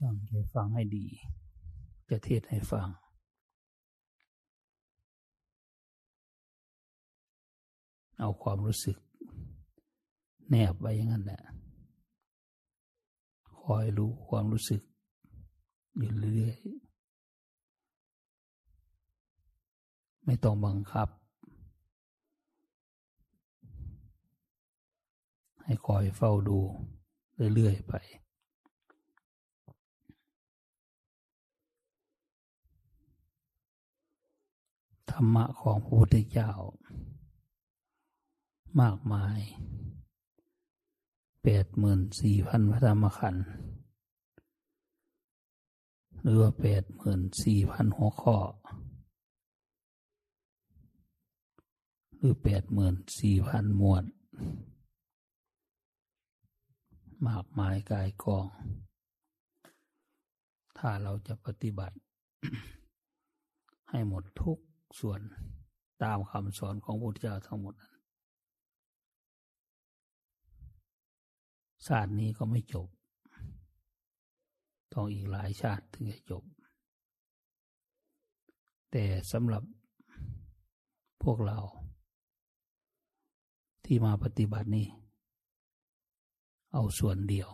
ตั้งใจฟังให้ดี จะเทศให้ฟัง เอาความรู้สึก แนบไว้อย่างนั้นแหละคอยรู้ความรู้สึก อยู่เรื่อยไม่ต้องบังคับ ให้คอยเฝ้าดูเรื่อยๆไป ธรรมะของพระพุทธเจ้ามากมายแปดหมื่นสี่พันพระธรรมขันธ์หรือว่าแปดหมื่นสี่พันหัวข้อ หรือแปดหมื่นสี่พันหมวด มากมายกายกอง ถ้าเราจะปฏิบัติ ให้หมดทุก ส่วนตามคำสอนของพระพุทธเจ้าทั้งหมดนั้นชาตินี้ก็ไม่จบ ต้องอีกหลายชาติถึงจะจบ แต่สำหรับพวกเรา ที่มาปฏิบัตินี้ เอาส่วนเดียว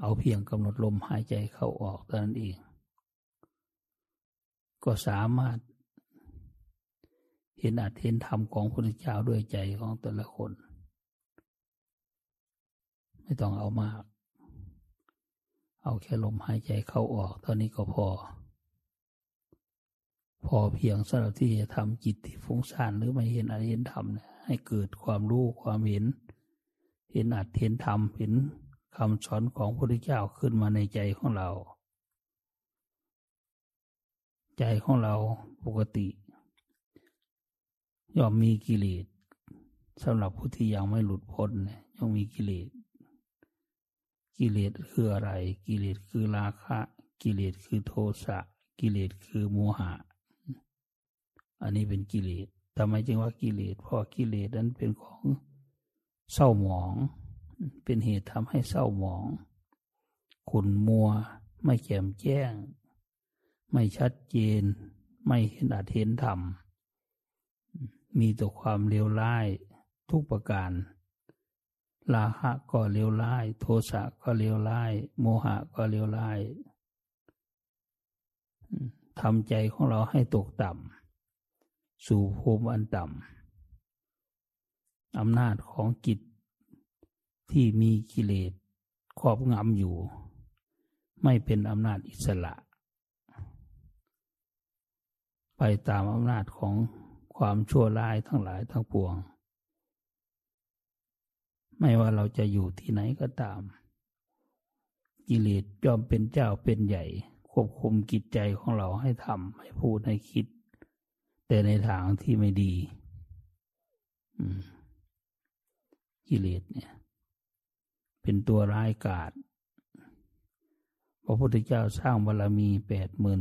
เอาเพียงกำหนดลมหายใจเข้าออกเท่านั้นเอง ก็สามารถ เห็นอัตเห็นธรรมของพระเจ้าด้วยใจของแต่ละคน ไม่ต้องเอามาก เอาแค่ลมหายใจเข้าออกเท่านี้ก็พอ พอเพียงสำหรับที่จะทำจิตที่ฟุ้งซ่านหรือไม่เห็นอัตเห็นธรรมเนี่ยให้เกิดความรู้ความเห็น เห็นอัตเห็นธรรมเห็นคำสอนของพระพุทธเจ้าขึ้นมาในใจของเรา ใจของเราปกติ ย่อมมีกิเลสสำหรับผู้ที่ยังไม่หลุดพ้นยย่อมมีกิเลส กิเลสคืออะไร กิเลสคือราคะ กิเลสคือโทสะ กิเลสคือโมหะ อันนี้เป็นกิเลสทำไมจึงว่ากิเลส เพราะกิเลสนั้นเป็นของเศร้าหมอง เป็นเหตุทำให้เศร้าหมองขุนมัว ไม่แจ่มแจ้ง ไม่ชัดเจน ไม่เห็นอาจเห็นธรรม มีแต่ความเลวร้ายทุกประการ ลาหะก็เลวร้าย โทสะก็เลวร้าย โมหะก็เลวร้ายทำใจของเราให้ตกต่ำสู่ภูมิอันต่ำอำนาจของจิตที่มีกิเลสครอบงำอยู่ ไม่เป็นอำนาจอิสระ ไปตามอำนาจของความชั่วร้ายทั้งหลายทั้งปวง ไม่ว่าเราจะอยู่ที่ไหนก็ตาม กิเลสยอมเป็นเจ้าเป็นใหญ่ ควบคุมจิตใจของเราให้ทำให้พูดให้คิด แต่ในทางที่ไม่ดีกิเลสเนี่ย เป็นตัวร้ายกาจพระพุทธเจ้าสร้างบารมีแปดหมื่น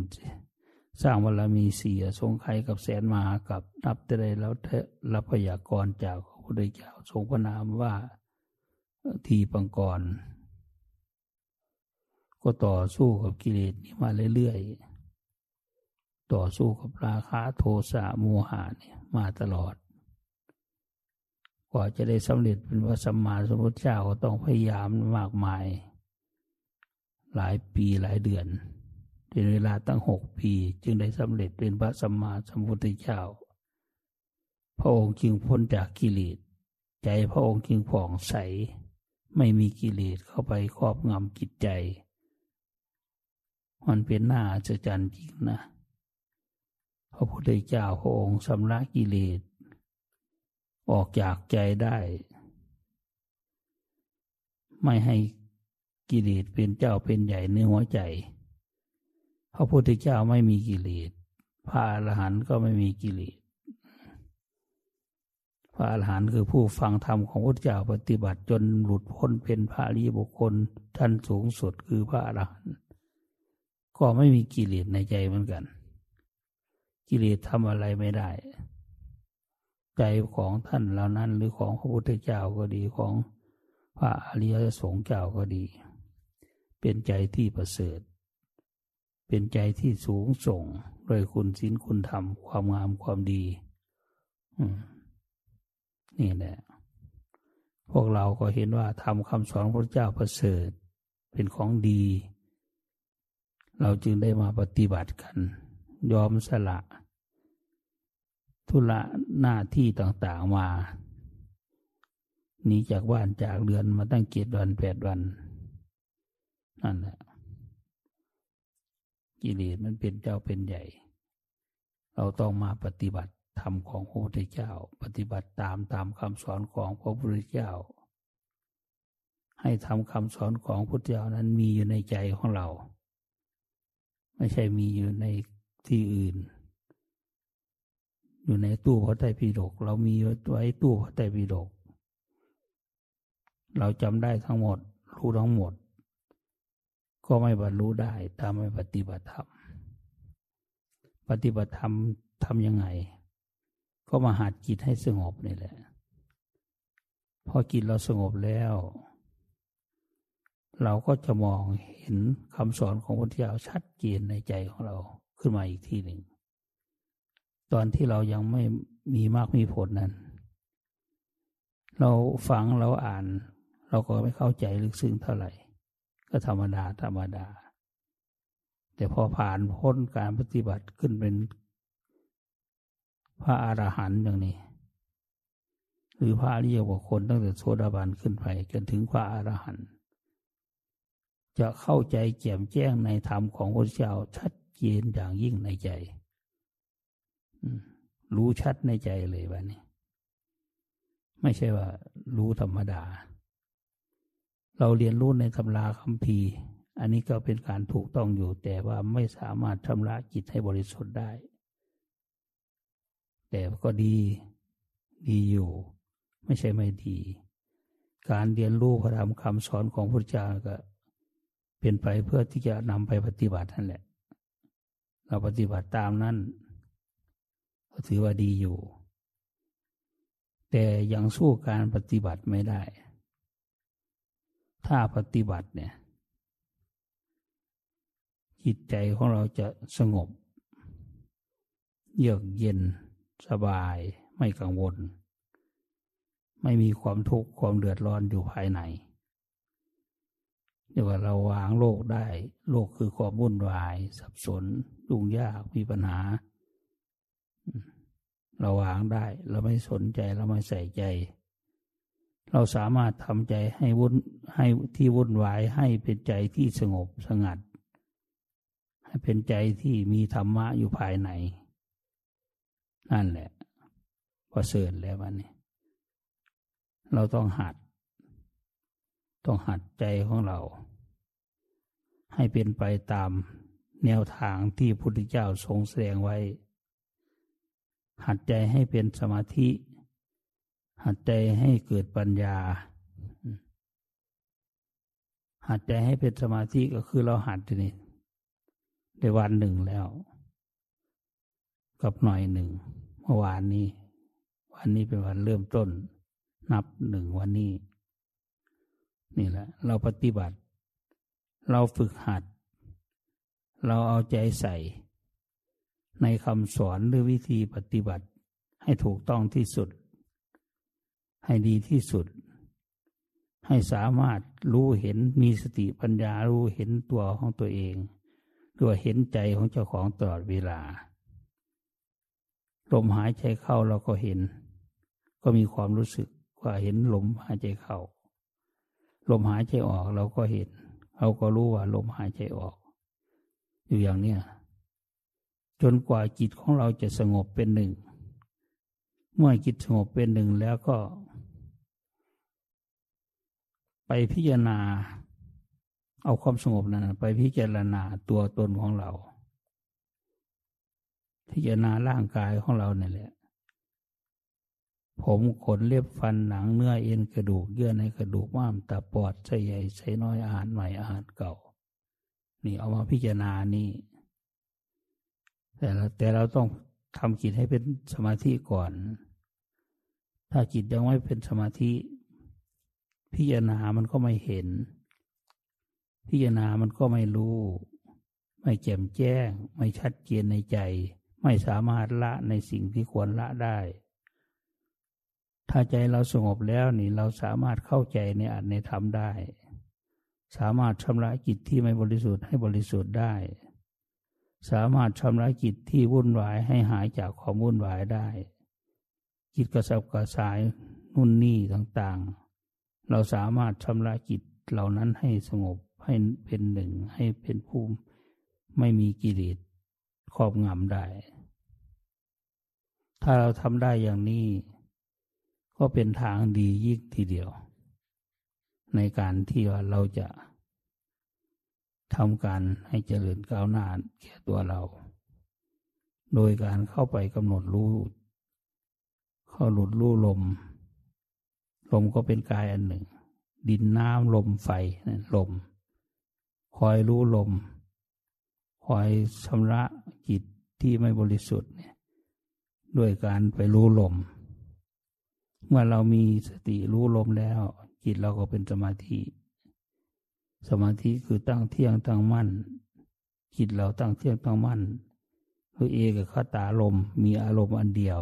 สร้างบารมีเสียทรงไขกับแสนมากับนับแต่ใดแล้วเทรับพยากรจากพระพุทธเจ้าทรงพระนามว่าทีปังกร ก็ต่อสู้กับกิเลสนี้มาเรื่อยๆ ต่อสู้กับราคะโทสะโมหะเนี่ยมาตลอด กว่าจะได้สำเร็จเป็นพระสัมมาสัมพุทธเจ้าก็ต้องพยายามมากมาย หลายปีหลายเดือน เป็นเวลาตั้งหกปี จึงได้สำเร็จเป็นพระสัมมาสัมพุทธเจ้า พระองค์จึงพ้นจากกิเลสใจพระองค์จึงผ่องใส ไม่มีกิเลสเข้าไปครอบงำจิตใจ มันเป็นหน้าจะจันจริงนะ พระพุทธเจ้าพระองค์สำลักกิเลส ออกจากใจได้ ไม่ให้กิเลสเป็นเจ้าเป็นใหญ่ในหัวใจ พระพุทธเจ้าไม่มีกิเลส พระอรหันต์ก็ไม่มีกิเลส พระอรหันต์คือผู้ฟังธรรมของพระเจ้าปฏิบัติจนหลุดพ้นเป็นพระรีบุคคลท่านสูงสุดคือพระอรหันต์ก็ไม่มีกิเลสในใจเหมือนกัน กิเลสทำอะไรไม่ได้ ใจของท่านเหล่านั้นหรือของพระพุทธเจ้าก็ดีของพระอริยสงฆ์เจ้าก็ดี เป็นใจที่ประเสริฐ เป็นใจที่สูงส่งโดยคุณศีลคุณธรรม ความงามความดีนี่แหละ พวกเราก็เห็นว่าทำคำสอนพระเจ้าประเสริฐ เป็นของดี เราจึงได้มาปฏิบัติกัน ยอมสละธุระหน้าที่ต่างๆมาหนีจากบ้านจากเรือนมาตั้งเกียรวันแปดวัน นั่นแหละ กิเลสมันเป็นเจ้าเป็นใหญ่ เราต้องมาปฏิบัติธรรมของพระพุทธเจ้า ปฏิบัติตามตามคำสอนของพระพุทธเจ้า ให้ทำคำสอนของพระพุทธเจ้านั้นมีอยู่ในใจของเรา ไม่ใช่มีอยู่ในที่อื่น อยู่ในตู้พระไตรปิฎกเรามีไว้ตู้พระไตรปิฎกเราจำได้ทั้งหมด รู้ทั้งหมด ก็ไม่บรรลุได้ถ้าไม่ปฏิบัติธรรม ปฏิบัติธรรมทำยังไง ก็มาหัดจิตให้สงบนี่แหละ พอจิตเราสงบแล้ว เราก็จะมองเห็นคำสอนของพระพุทธเจ้าชัดเจนในใจของเราขึ้นมาอีกทีหนึ่ง ตอนที่เรายังไม่มีมากมีผลนั้น เราฟังเราอ่าน เราก็ไม่เข้าใจลึกซึ้งเท่าไหร่ ก็ธรรมดาธรรมดา แต่พอผ่านพ้นการปฏิบัติขึ้นเป็น พระอรหันต์อย่างนี้ หรือพระเรียกว่าคนตั้งแต่โสดาบันขึ้นไปจนถึงพระอรหันต์จะเข้าใจแจ่มแจ้งในธรรมของพระเจ้าชัดเจนอย่างยิ่งในใจรู้ชัดในใจเลยวันนี้ ไม่ใช่ว่ารู้ธรรมดา เราเรียนรู้ในตำราคัมภีร์ อันนี้ก็เป็นการถูกต้องอยู่ แต่ว่าไม่สามารถชำระจิตให้บริสุทธิ์ได้ แต่ก็ดีดีอยู่ ไม่ใช่ไม่ดี การเรียนรู้พระธรรมคำสอนของพระเจ้าก็เป็นไปเพื่อที่จะนำไปปฏิบัตินั่นแหละ เราปฏิบัติตามนั้นก็ถือว่าดีอยู่ แต่ยังสู้การปฏิบัติไม่ได้ ถ้าปฏิบัติเนี่ย จิตใจของเราจะสงบ เยือกเย็นสบายไม่กังวล ไม่มีความทุกข์ความเดือดร้อนอยู่ภายในเรียกว่าเราวางโลกได้ โลกคือความวุ่นวาย สับสนยุ่งยากมีปัญหา เราวางได้ เราไม่สนใจเราไม่ใส่ใจ เราสามารถทำใจให้วุ่นให้ที่วุ่นวายให้เป็นใจที่สงบสงัด ให้เป็นใจที่มีธรรมะอยู่ภายใน นั่นแหละประเสริฐแล้ววันนี้ เราต้องหัด ต้องหัดใจของเรา ให้เป็นไปตามแนวทางที่พุทธเจ้าทรงแสดงไว้ หัดใจให้เป็นสมาธิ หัดใจให้เกิดปัญญา หัดใจให้เป็นสมาธิก็คือเราหัดนี่ในวันหนึ่งแล้ว กับหน่อยหนึ่งเมื่อวานนี้ วันนี้เป็นวันเริ่มต้น นับหนึ่งวันนี้ นี่แหละ เราปฏิบัติ เราฝึกหัด เราเอาใจใส่ ในคำสอนหรือวิธีปฏิบัติให้ถูกต้องที่สุด ให้ดีที่สุด ให้สามารถรู้เห็นมีสติปัญญารู้เห็นตัวของตัวเองด้วเห็นใจของเจ้าของตลอดเวลา ลมหายใจเข้าเราก็เห็น ก็มีความรู้สึกว่าเห็นลมหายใจเข้า ลมหายใจออกเราก็เห็น เราก็รู้ว่าลมหายใจออก อยู่อย่างเนี้ยจนกว่าจิตของเราจะสงบเป็นหนึ่ง เมื่อจิตสงบเป็นหนึ่งแล้วก็ ไปพิจารณา เอาความสงบนั้นไปพิจารณาตัวตนของเรา พิจารณาร่างกายของเราเนี่ยแหละ ผมขนเล็บฟันหนังเนื้อเอ็นกระดูกเยื่อในกระดูกม้ามตาปอดไส้ใหญ่ไส้น้อยอาหารใหม่อาหารเก่า นี่เอามาพิจารณานี่ แต่เราแต่เราต้องทำจิตให้เป็นสมาธิก่อน ถ้าจิตยังไม่เป็นสมาธิ พิจารณามันก็ไม่เห็น พิจารณามันก็ไม่รู้ ไม่แจ่มแจ้ง ไม่ชัดเจนในใจ ไม่สามารถละในสิ่งที่ควรละได้ ถ้าใจเราสงบแล้วนี่เราสามารถเข้าใจในอัตในธรรมได้ สามารถชำระจิตที่ไม่บริสุทธิ์ให้บริสุทธิ์ได้ สามารถชำระจิตที่วุ่นวายให้หายจากความวุ่นวายได้จิตกระสับกระสายนุ่นนี่ต่างๆ เราสามารถชำระจิตเหล่านั้นให้สงบให้เป็นหนึ่งให้เป็นภูมิไม่มีกิเลสครอบงำได้ ถ้าเราทำได้อย่างนี้ ก็เป็นทางดียิ่งทีเดียว ในการที่ว่าเราจะทำการให้เจริญก้าวหน้าแก่ตัวเรา โดยการเข้าไปกำหนดรู้ เข้าหลุดรู้ลม ลมก็เป็นกายอันหนึ่ง ดินน้ำลมไฟนั่นลม คอยรู้ลม คอยชำระจิตที่ไม่บริสุทธิ์เนี่ยด้วยการไปรู้ลม เมื่อเรามีสติรู้ลมแล้ว จิตเราก็เป็นสมาธิ สมาธิคือตั้งเที่ยงตั้งมั่น จิตเราตั้งเที่ยงตั้งมั่นคือเอกคตาลมมีอารมณ์อันเดียว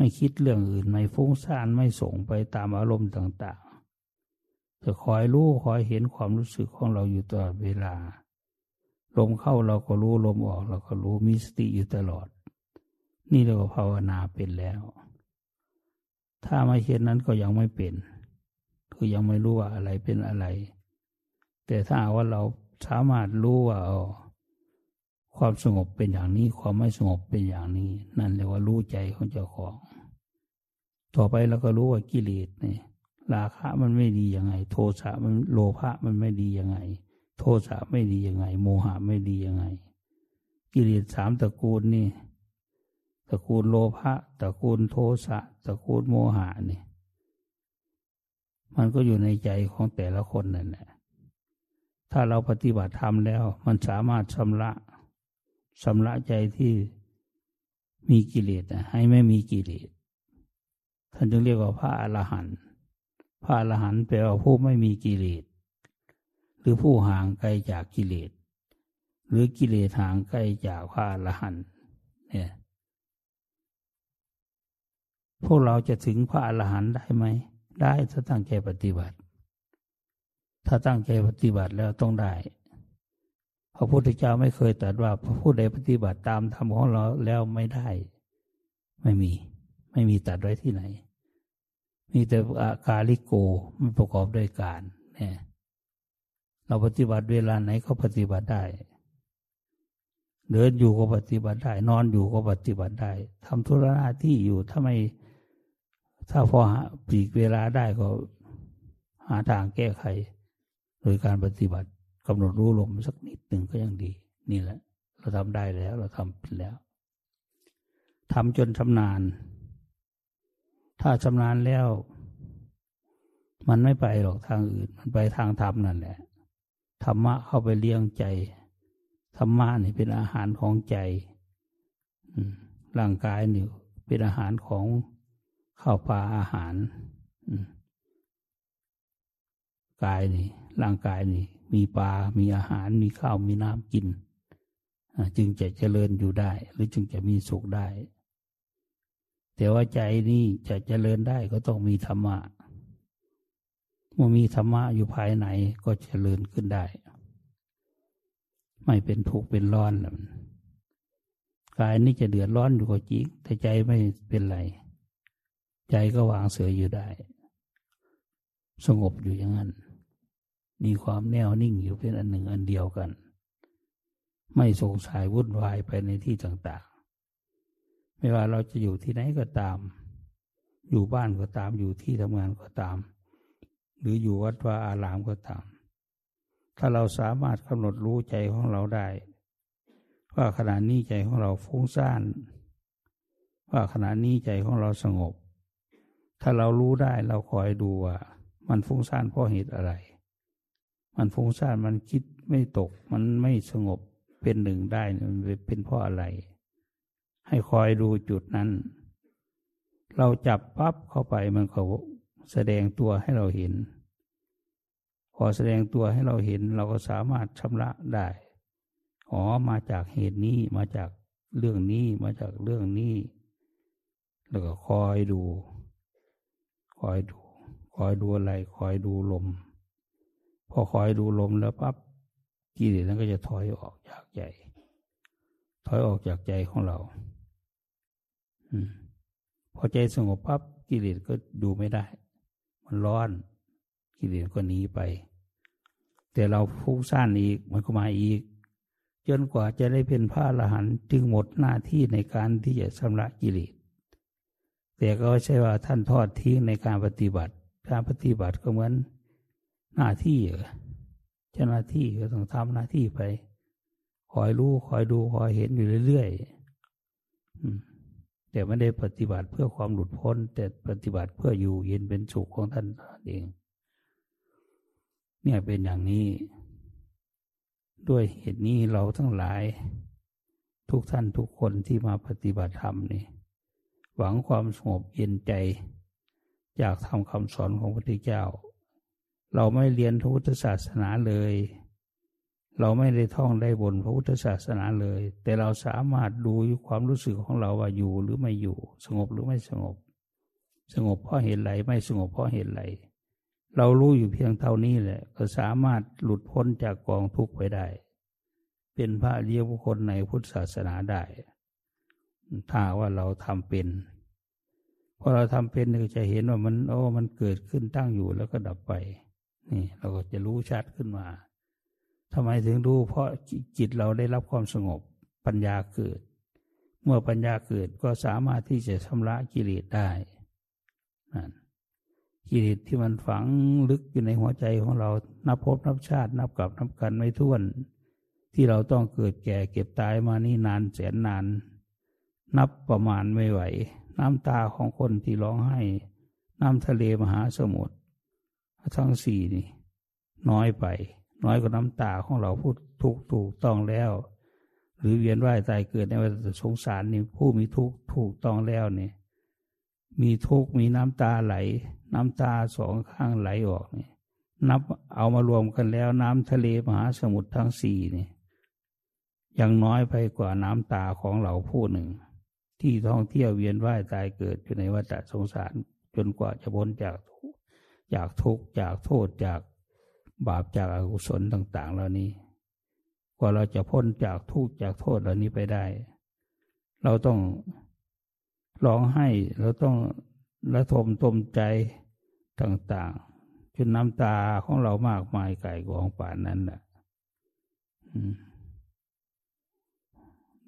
ไม่คิดเรื่องอื่นไม่ฟุ้งซ่านไม่ส่งไปตามอารมณ์ต่างๆ จะคอยรู้คอยเห็นความรู้สึกของเราอยู่ตลอดเวลา ลมเข้าเราก็รู้ลมออกเราก็รู้มีสติอยู่ตลอด นี่เราก็ภาวนาเป็นแล้ว ถ้าไม่เช่นนั้นก็ยังไม่เป็น คือยังไม่รู้ว่าอะไรเป็นอะไร แต่ถ้าว่าเราสามารถรู้ว่าอ๋อ ความสงบเป็นอย่างนี้ ความไม่สงบเป็นอย่างนี้ นั่นเรียกว่ารู้ใจของเจ้าของ ต่อไปเราก็รู้ว่ากิเลสเนี่ยราคะมันไม่ดียังไง โทสะมันโลภะมันไม่ดียังไง โทสะไม่ดียังไง โมหะไม่ดียังไง กิเลสสามตระกูลนี่ตระกูลโลภะตระกูลโทสะตระกูลโมหะนี่มันก็อยู่ในใจของแต่ละคนนั่นแหละถ้าเราปฏิบัติธรรมแล้ว มันสามารถชำระ ชำระใจที่มีกิเลสให้ไม่มีกิเลสท่านจึงเรียกว่าพระอรหันต์พระอรหันต์แปลว่าผู้ไม่มีกิเลสหรือผู้ห่างไกลจากกิเลสหรือกิเลสห่างไกลจากพระอรหันต์เนี่ยพวกเราจะถึงพระอรหันต์ได้ไหม ได้ถ้าตั้งใจปฏิบัติ ถ้าตั้งใจปฏิบัติแล้วต้องได้ ระพุทธเจ้าไม่เคยตรัสว่าพระผู้ใดปฏิบัติตามธรรมของเราแล้วไม่ได้ ไม่มี ไม่มีตัดไว้ที่ไหน มีแต่อาการลิโกไม่ประกอบด้วยการเนี่ยเราปฏิบัติเวลาไหนก็ปฏิบัติได้ เดินอยู่ก็ปฏิบัติได้ นอนอยู่ก็ปฏิบัติได้ทำธุระหน้าที่อยู่ถ้าไม่ถ้าพอปีกเวลาได้ก็หาทางแก้ไข โดยการปฏิบัติ กำหนดรู้ลมสักนิดหนึ่งก็ยังดี นี่แหละ เราทำได้แล้ว เราทำเป็นแล้วทำจนชำนาญ ถ้าชำนาญแล้ว มันไม่ไปหรอกทางอื่น มันไปทางธรรมนั่นแหละธรรมะเข้าไปเลี้ยงใจธรรมะนี่เป็นอาหารของใจร่างกายนี่เป็นอาหารของข้าวปลาอาหารกายนี่ร่างกายนี่ มีปลา มีอาหาร มีข้าว มีน้ำกิน จึงจะเจริญอยู่ได้ หรือจึงจะมีสุขได้ แต่ว่าใจนี่จะเจริญได้ก็ต้องมีธรรมะ เมื่อมีธรรมะอยู่ภายในก็เจริญขึ้นได้ ไม่เป็นทุกข์เป็นร้อนกายนี่จะเดือดร้อนอยู่ก็จริง แต่ใจไม่เป็นไร ใจก็วางเสืออยู่ได้ สงบอยู่อย่างนั้น มีความแน่วนิ่งอยู่เป็นอันหนึ่งอันเดียวกัน ไม่สงสัยวุ่นวายไปในที่ต่างๆ ไม่ว่าเราจะอยู่ที่ไหนก็ตาม อยู่บ้านก็ตามอยู่ที่ทำงานก็ตาม หรืออยู่วัดวาอารามก็ตาม ถ้าเราสามารถกำหนดรู้ใจของเราได้ ว่าขณะนี้ใจของเราฟุ้งซ่าน ว่าขณะนี้ใจของเราสงบ ถ้าเรารู้ได้เราคอยดูว่ามันฟุ้งซ่านเพราะเหตุอะไร มันฟุ้งซ่านมันคิดไม่ตก มันไม่สงบเป็นหนึ่งได้มันเป็นเพราะอะไร ให้คอยดูจุดนั้น เราจับปั๊บเข้าไปมันก็แสดงตัวให้เราเห็นคอแสดงตัวให้เราเห็น เราก็สามารถชำระได้อ๋อมาจากเหตุนี้มาจากเรื่องนี้มาจากเรื่องนี้ แล้วก็คอยดู คอยดู คอยดูอะไร คอยดูลม พอคอยดูลมแล้วปั๊บกิเลสนั้นก็จะถอยออกจากใจ ถอยออกจากใจของเราอืมพอใจสงบปั๊บกิเลสก็ดูไม่ได้ มันร้อน กิเลสก็หนีไป แต่เราฟุ้งซ่านอีกมันก็มาอีก จนกว่าจะได้เป็นพระอรหันต์จึงหมดหน้าที่ในการที่จะชำระกิเลสแต่ก็ใช่ว่าท่านทอดทิ้งในการปฏิบัติ การปฏิบัติก็เหมือน หน้าที่เจ้าหน้าที่ก็ต้องทำหน้าที่ไปคอยรู้คอยดูคอยเห็นอยู่เรื่อยๆแต่ไม่ได้ปฏิบัติเพื่อความหลุดพ้น แต่ปฏิบัติเพื่ออยู่เย็นเป็นสุขของท่านเอง เนี่ยเป็นอย่างนี้ ด้วยเหตุนี้เราทั้งหลาย ทุกท่านทุกคนที่มาปฏิบัติธรรมนี่หวังความสงบเย็นใจอยากทำคำสอนของพระพุทธเจ้า เราไม่เรียนพระพุทธศาสนาเลย เราไม่ได้ท่องได้บนพระพุทธศาสนาเลย แต่เราสามารถดูความรู้สึกของเราว่าอยู่หรือไม่อยู่ สงบหรือไม่สงบ สงบเพราะเหตุไรไม่สงบเพราะเหตุไรเรารู้อยู่เพียงเท่านี้แหละ ก็สามารถหลุดพ้นจากกองทุกข์ไปได้ เป็นพระเรียบุคคลในพุทธศาสนาได้ ถ้าว่าเราทำเป็นพอเราทำเป็นก็จะเห็นว่ามันโอ้มันเกิดขึ้นตั้งอยู่แล้วก็ดับไป นี่เราก็จะรู้ชัดขึ้นมาทำไมถึงรู้ เพราะจิตเราได้รับความสงบปัญญาเกิด เมื่อปัญญาเกิดก็สามารถที่จะชำระกิเลสได้นั่นกิเลสที่มันฝังลึกอยู่ในหัวใจของเรา นับพบนับชาติ นับกับนับกันไม่ท้วน ที่เราต้องเกิดแก่เก็บตายมานี่นานแสนนาน นับประมาณไม่ไหว น้ำตาของคนที่ร้องไห้ น้ำทะเลมหาสมุทร ทั้งสี่นี่ น้อยไป น้อยกว่าน้ำตาของเราพูดถูกถูกต้องแล้ว หรือเวียนว่ายตายเกิดในวัฏสงสารนี่ผู้มีทุกถูกต้องแล้วเนี่ยมีทุกมีน้ำตาไหล น้ำตาสองข้างไหลออกเนี่ยนับเอามารวมกันแล้วน้ำทะเลมหาสมุทรทั้งสี่นี่ยังน้อยไปกว่าน้ำตาของเราผู้หนึ่ง ที่ท่องเที่ยวเวียนว่ายตายเกิดอยู่ในวัฏสงสาร จนกว่าจะพ้นจาก จากทุกข์จากโทษจากบาปจากอกุศลต่าง ๆ เหล่านี้ กว่าเราจะพ้นจากทุกข์จากโทษเหล่านี้ไปได้ เราต้องร้องไห้ เราต้องระทมตมใจต่างๆจนน้ำตาของเรามากมายไก่กองป่านนั้นแหละ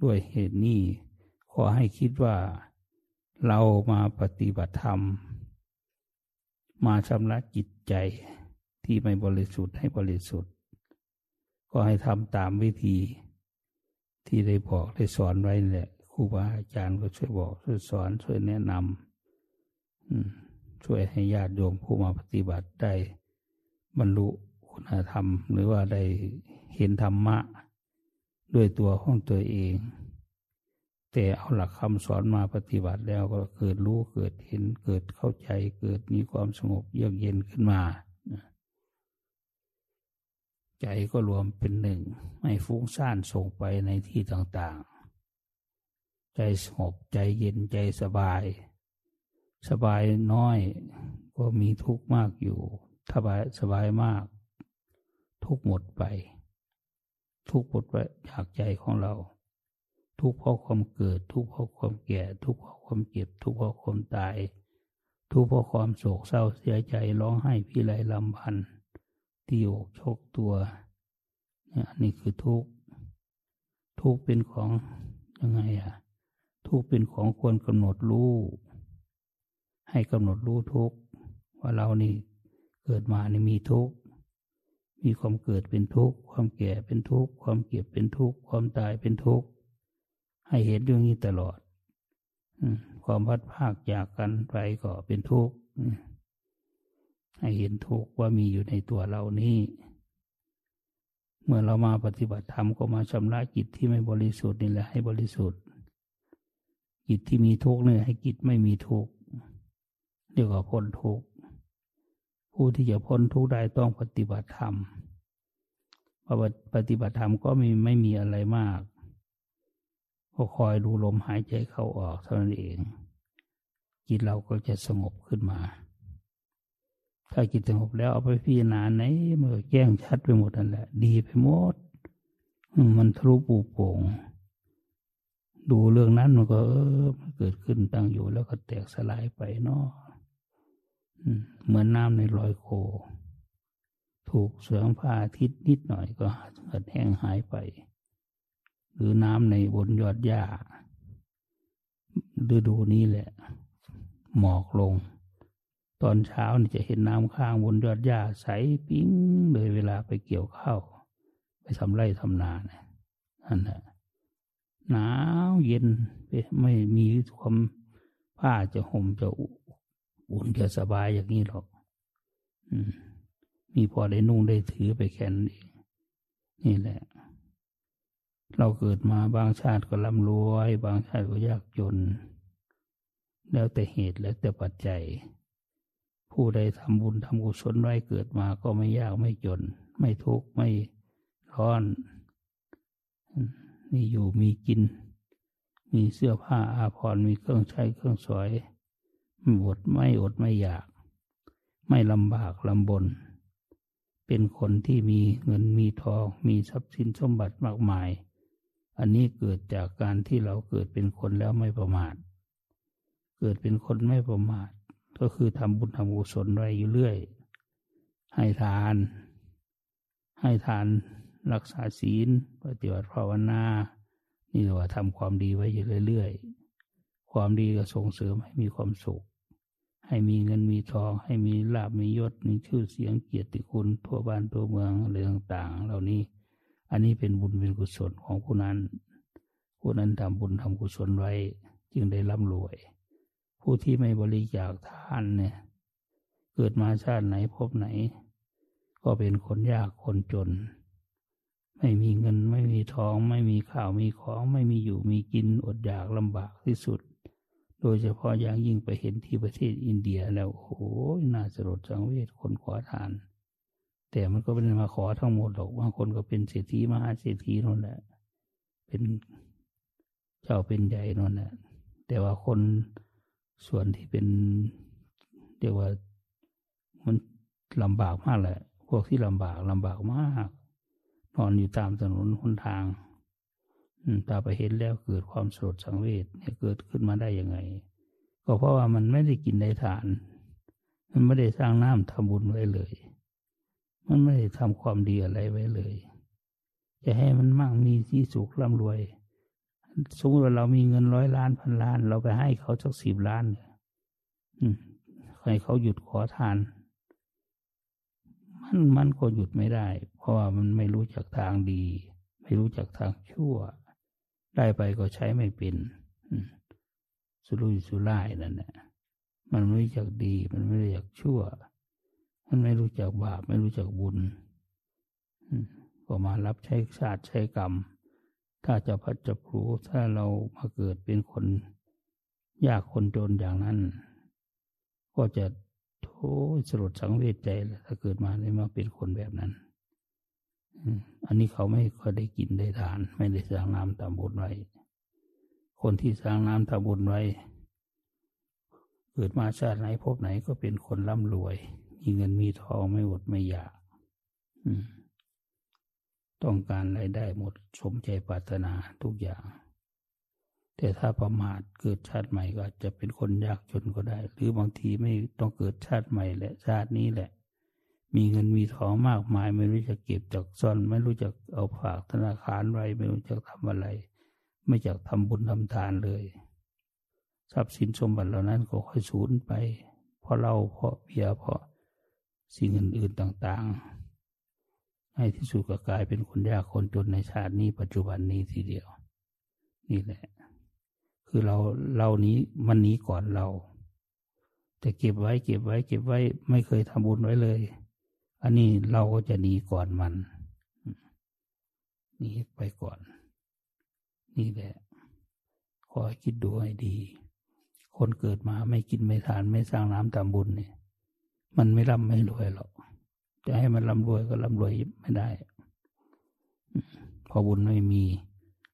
ด้วยเหตุนี้ขอให้คิดว่าเรามาปฏิบัติธรรม มาชำระจิตใจที่ไม่บริสุทธิ์ให้บริสุทธิ์ ก็ให้ทำตามวิธี ที่ได้บอกได้สอนไว้แหละครูบาอาจารย์ก็ช่วยบอกช่วยสอนช่วยแนะนำช่วยให้ญาติโยมผู้มาปฏิบัติได้บรรลุคุณธรรม หรือว่าได้เห็นธรรมะ ด้วยตัวของตัวเอง แต่เอาหลักคำสอนมาปฏิบัติแล้วก็เกิดรู้เกิดเห็นเกิดเข้าใจ เกิดมีความสงบเยือกเย็นขึ้นมา ใจก็รวมเป็นหนึ่ง ไม่ฟุ้งซ่านส่งไปในที่ต่างๆ ใจสงบใจเย็นใจสบาย สบายน้อยก็มีทุกข์มากอยู่ถ้าสบายมาก ทุกหมดไป ทุกหมดไปจากใจของเรา ทุกข์เพราะความเกิด ทุกข์เพราะความแก่ ทุกข์เพราะความเจ็บ ทุกข์เพราะความตาย ทุกข์เพราะความโศกเศร้าเสียใจร้องไห้พี่ไรลำพันธ์ที่อกชกตัวเนี่ยนี่คือทุกข์ทุกข์เป็นของยังไงอะ ทุกข์เป็นของควรกำหนดรู้ให้กำหนดรู้ทุกข์ว่าเรานี่เกิดมานี่มีทุกข์มีความเกิดเป็นทุกข์ความแก่เป็นทุกข์ความเก็บเป็นทุกข์ความตายเป็นทุกข์ ให้เห็นเรื่องนี้ตลอดความพัดภาคจากกันไปก็เป็นทุกข์ให้เห็นทุกข์ว่ามีอยู่ในตัวเรานี้ เมื่อเรามาปฏิบัติธรรมก็มาชำระจิตที่ไม่บริสุทธิ์นี่แหละให้บริสุทธิ์จิตที่มีทุกข์เนี่ยให้จิตไม่มีทุกข์เรียกว่าพ้นทุกข์ผู้ที่จะพ้นทุกข์ได้ต้องปฏิบัติธรรมปฏิบัติธรรมก็ไมีไม่มีอะไรมาก ก็คอยดูลมหายใจเข้าออกเท่านั้นเอง จิตเราก็จะสงบขึ้นมา ถ้าจิตสงบแล้วเอาไปพิจารณาไหนมันก็แจ้งชัดไปหมดนั่นแหละ ดีไปหมด มันทะลุปูโป่งดูเรื่องนั้นมันก็เออมันเกิดขึ้นตั้งอยู่แล้วก็แตกสลายไปเนาะเหมือนน้ำในลอยโค ถูกเสืองผ้าทิศนิดหน่อยก็เกิดแห้งหายไป หรือน้ำในบนยอดหญ้าฤดูนี้แหละ หมอกลง ตอนเช้านี่จะเห็นน้ำข้างบนยอดหญ้าใสปิ้งเลยเวลาไปเกี่ยวข้าวไปทำไร่ทำนาเนี่ยนั่นแหละหนาวเย็นไม่มีความผ้าจะห่มจะอุ่นจะสบายอย่างนี้หรอกมีพอได้นุ่งได้ถือไปแค่นั้นเองนี่แหละ เราเกิดมาบางชาติก็ร่ำรวย บางชาติก็ยากจน แล้วแต่เหตุแล้วแต่ปัจจัย ผู้ใดทำบุญทำกุศลไว้เกิดมาก็ไม่ยากไม่จน ไม่ทุกข์ไม่ร้อน มีอยู่มีกิน มีเสื้อผ้าอาภรณ์มีเครื่องใช้เครื่องสวยไม่อดไม่อดไม่อยาก ไม่ลำบากลำบน เป็นคนที่มีเงินมีทอง มีทรัพย์สินสมบัติมากมาย อันนี้เกิดจากการที่เราเกิดเป็นคนแล้วไม่ประมาท เกิดเป็นคนไม่ประมาท ก็คือทำบุญทำกุศลไว้อยู่เรื่อย ให้ทาน ให้ทานรักษาศีล ปฏิบัติภาวนา นี่เรียกว่าทำความดีไว้อยู่เรื่อยๆ ความดีก็ส่งเสริมให้มีความสุข ให้มีเงินมีทอง ให้มีลาบมียศ มีชื่อเสียงเกียรติคุณทั่วบ้านทั่วเมืองอะไรต่างๆ เหล่านี้ อันนี้เป็นบุญเป็นกุศลของผู้นั้น ผู้นั้นทำบุญทำกุศลไว้ จึงได้ร่ำรวย ผู้ที่ไม่บริจาคทานเนี่ย เกิดมาชาติไหนพบไหน ก็เป็นคนยากคนจน ไม่มีเงินไม่มีทอง ไม่มีข้าวมีของ ไม่มีอยู่มีกินอดอยากลำบากที่สุด โดยเฉพาะอย่างยิ่งไปเห็นที่ประเทศอินเดียแล้วโอ้ยน่าสลดสังเวชคนขอทาน แต่มันก็ไม่ได้มาขอทั้งหมดหรอกบางคนก็เป็นเศรษฐีมหาเศรษฐีนั่นแหละ เป็นเจ้าเป็นใหญ่นั่นแหละ แต่ว่าคนส่วนที่เป็นเรียกว่ามันลำบากมากแหละ พวกที่ลำบากลำบากมากนอนอยู่ตามถนนหนทางตาไปเห็นแล้วเกิดความโสดสังเวชเนี่ยเกิดขึ้นมาได้ยังไง ก็เพราะว่ามันไม่ได้กินได้ทาน มันไม่ได้สร้างน้ำทำบุญไว้เลย มันไม่ได้ทำความดีอะไรไว้เลย จะให้มันมั่งมีที่สุขร่ำรวย สมมติว่าเรามีเงินร้อยล้านพันล้าน เราไปให้เขาสักสิบล้านให้เขาหยุดขอทาน มันมันก็หยุดไม่ได้ เพราะว่ามันไม่รู้จักทางดี ไม่รู้จักทางชั่ว ได้ไปก็ใช้ไม่เป็นสุรุ่ยสุร่ายนั่นแหละมันไม่รู้จักดี มันไม่รู้จักชั่ว มันไม่รู้จักบาปไม่รู้จักบุญก็มารับใช้ศาสตร์ใช้กรรม ถ้าจะพัดจะผูถ้าเรามาเกิดเป็นคน ยากคนจนอย่างนั้น ก็จะโอ้สลดสังเวชใจถ้าเกิดมาได้มาเป็นคนแบบนั้นอันนี้เขาไม่ค่อยได้กินได้ทาน ไม่ได้สร้างน้ำตามบุญไว้ คนที่สร้างน้ำตามบุญไว้ เกิดมาชาติไหนพบไหนก็เป็นคนร่ำรวย มีเงินมีทองไม่อดไม่อยากต้องการรายได้หมดสมใจปรารถนาทุกอย่าง แต่ถ้าประมาทเกิดชาติใหม่ก็จะเป็นคนยากจนก็ได้ หรือบางทีไม่ต้องเกิดชาติใหม่แหละชาตินี้แหละ มีเงินมีทองมากมาย ไม่รู้จะเก็บจากซ่อน ไม่รู้จะเอาฝากธนาคารไว้ไม่รู้จะทำอะไร ไม่จักทำบุญทำทานเลย ทรัพย์สินสมบัติเหล่านั้นก็ค่อยสูญไป เพราะเราเพราะเบียเพราะ สิ่งอื่น ๆต่าง ๆ ให้ที่สุดก็กลายเป็นคนยากคนจนในชาตินี้ปัจจุบันนี้ทีเดียว นี่แหละ คือเราเรานี้มันหนีก่อนเราแต่เก็บไว้เก็บไว้ เก็บไว้ ไม่เคยทำบุญไว้เลย อันนี้เราก็จะหนีก่อนมันหนีไปก่อน นี่แหละขอให้คิดดูให้ดี คนเกิดมาไม่กินไม่ทานไม่สร้างน้ำตามบุญเนี่ย มันไม่ร่ำไม่รวยหรอก จะให้มันร่ำรวยก็ร่ำรวยไม่ได้ พอบุญไม่มี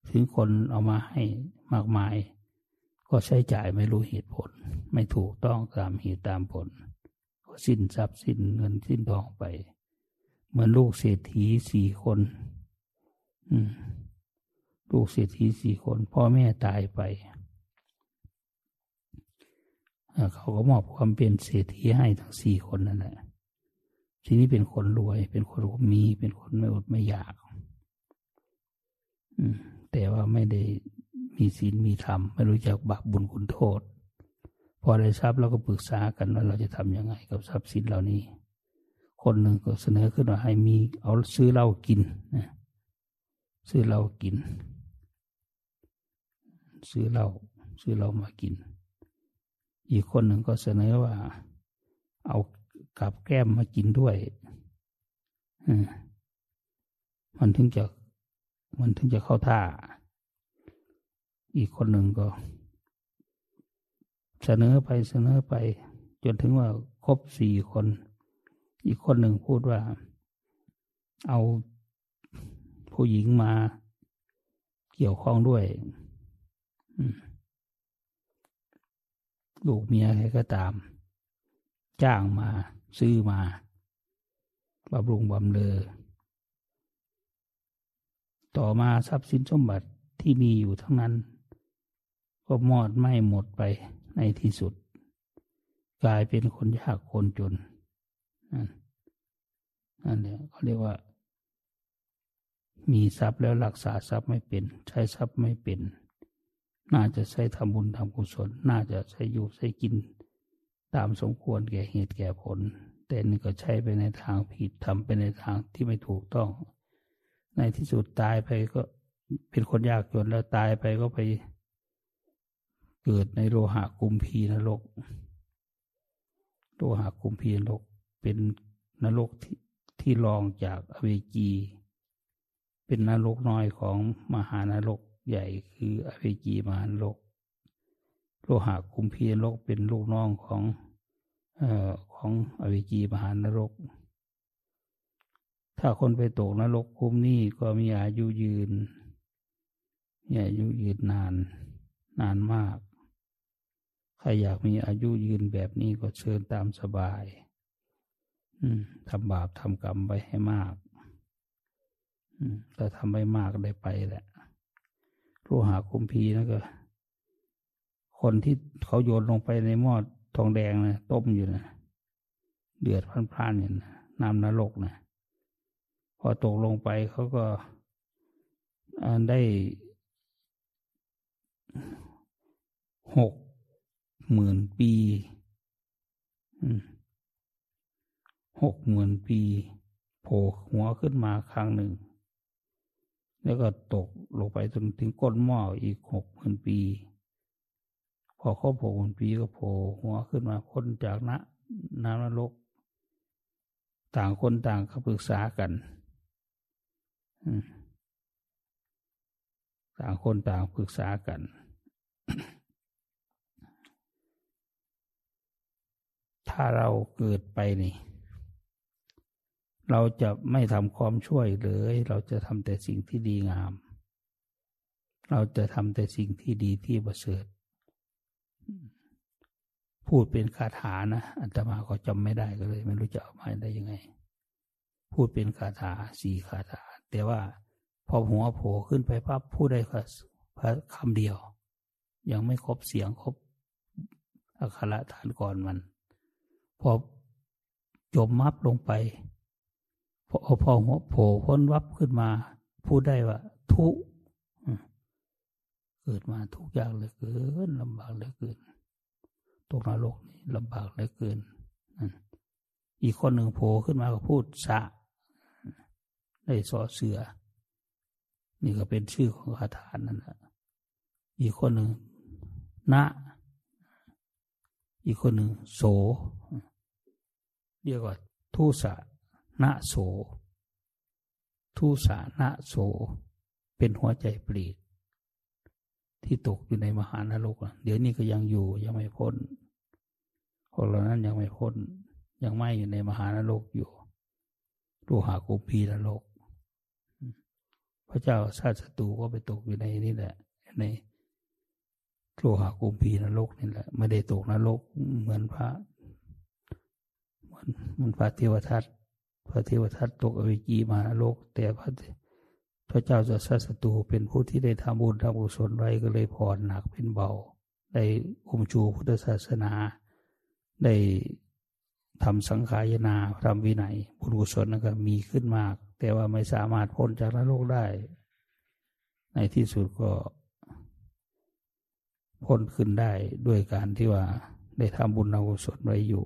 ถึงคนเอามาให้มากมาย ก็ใช้จ่ายไม่รู้เหตุผล ไม่ถูกต้องตามเหตุตามผล ก็สิ้นทรัพย์สิ้นเงินสิ้นทองไป เหมือนลูกเศรษฐีสี่คน ลูกเศรษฐีสี่คน พ่อแม่ตายไป เขาก็มอบความเป็นเศรษฐีให้ทั้งสี่คนนั่นแหละ ทีนี้เป็นคนรวย เป็นคนมีเป็นคนไม่อดไม่อยากแต่ว่าไม่ได้มีศีลมีธรรม ไม่รู้จักบาปบุญคุณโทษ พอได้ทรัพย์เราก็ปรึกษากันว่าเราจะทำยังไงกับทรัพย์สินเหล่านี้ คนหนึ่งก็เสนอขึ้นว่าให้มีเอาซื้อเหล้ากินนะซื้อเหล้ากิน ซื้อเหล้าซื้อเหล้ามากิน อีกคนหนึ่งก็เสนอว่า เอากับแก้มมากินด้วยมันถึงจะ มันถึงจะเข้าท่า อีกคนหนึ่งก็ เสนอไปเสนอไป จนถึงว่าครบสี่คน อีกคนหนึ่งพูดว่า เอาผู้หญิงมาเกี่ยวข้องด้วย ลูกเมียใครก็ตาม จ้างมาซื้อมาบำรุงบำเลอ ต่อมาทรัพย์สินสมบัติที่มีอยู่ทั้งนั้น ก็มอดไหม้หมดไปในที่สุด กลายเป็นคนยากคนจน นั่นนั่นเนี่ยเขาเรียกว่า มีทรัพย์แล้วรักษาทรัพย์ไม่เป็น ใช้ทรัพย์ไม่เป็น น่าจะใช้ทำบุญทำกุศล น่าจะใช้อยู่ใช้กิน ตามสมควรแก่เหตุแก่ผล แต่นี่ก็ใช้ไปในทางผิดทำไปในทางที่ไม่ถูกต้อง ในที่สุดตายไปก็เป็นคนยากจนแล้วตายไปก็ไป เกิดในโลหะกุมพีนรก โลหะกุมพีนรกเป็นนรกที่ที่รองจากอเวจี เป็นนรกน้อยของมหานรก ใหญ่คืออเวจีมหานรกโลหะกุมพีนรกเป็นลูกน้องของอของอเวจีมหานรก ถ้าคนไปตกนรกคุมนี่ก็มีอายุยืนมีอายุยืนนาน นานมาก ใครอยากมีอายุยืนแบบนี้ก็เชิญตามสบาย อืมทำบาปทำกรรมไปให้มาก อืมถ้าทำไม่มากได้ไปแหละ รู้หาคุมพีนั่นก็ คนที่เขาโยนลงไปในหม้อทองแดงนะต้มอยู่นะเดือดพล่านๆอยู่นะน้ำนรกนะพอตกลงไปเขาก็ได้หกหมื่นปีหกหมื่นปีโผล่หัวขึ้นมาครั้งหนึ่ง แล้วก็ตกลงไปจนถึงก้นหม้ออีกหกหมื่นปี พอเขาโผล่หมื่นปีก็โผล่หัวขึ้นมาพ้นจากน้ำน้ำนรก ต่างคนต่างเขาปรึกษากันต่างคนต่างปรึกษากัน ถ้าเราเกิดไปนี่ เราจะไม่ทำความช่วยเลย เราจะทำแต่สิ่งที่ดีงาม เราจะทำแต่สิ่งที่ดีที่ประเสริฐพูดเป็นคาถานะอัตมาก็จำไม่ได้ก็เลย ไม่รู้จะเอามาได้ยังไง พูดเป็นคาถาสี่คาถา แต่ว่าพอหัวโผล่ขึ้นไปปั๊บพูดได้แค่คำเดียว ยังไม่ครบเสียงครบอักขระฐานก่อนมัน พอจมมับลงไป พอพอหัวโผล่พ้นวับขึ้นมา พูดได้ว่า ทุกเกิดมาทุกอย่างเหลือเกินลำบากเหลือเกินตกนรกนี่ลำบากเหลือเกินอีกคนหนึ่งโผล่ขึ้นมาก็พูดสะได้สอเสือ นี่ก็เป็นชื่อของคาถานั่นแหละอีกคนหนึ่งณอีกคนหนึ่งโสเรียกว่าทุสะ ณโส ทุสะณโส เป็นหัวใจปลีดที่ตกอยู่ในมหานรกเดี๋ยวนี้ก็ยังอยู่ยังไม่พ้นคนเหล่านั้นยังไม่พ้น ยังไม้อยู่ในมหานรกอยู่โลหะกุปีนรก พระเจ้าชาติศัตรูก็ไปตกอยู่ในนี่แหละ ในโลหะกุปีนรกนี่แหละไม่ได้ตกนรกเหมือนพระ เหมือนพระเทวทัต พระเทวทัตตกอวิจีมานรกแต่พระพระเจ้าจะชาติศัตรูเป็นผู้ที่ได้ทำบุญทำกุศลไว้ก็เลยผ่อนหนักเป็นเบา ได้อุมชูพุทธศาสนา ได้ทำสังขายนาทำวินัยบุญกุศลนั่นก็มีขึ้นมาก แต่ว่าไม่สามารถพ้นจากนรกได้ ในที่สุดก็พ้นขึ้นได้ด้วยการที่ว่าได้ทำบุญทำกุศลไว้อยู่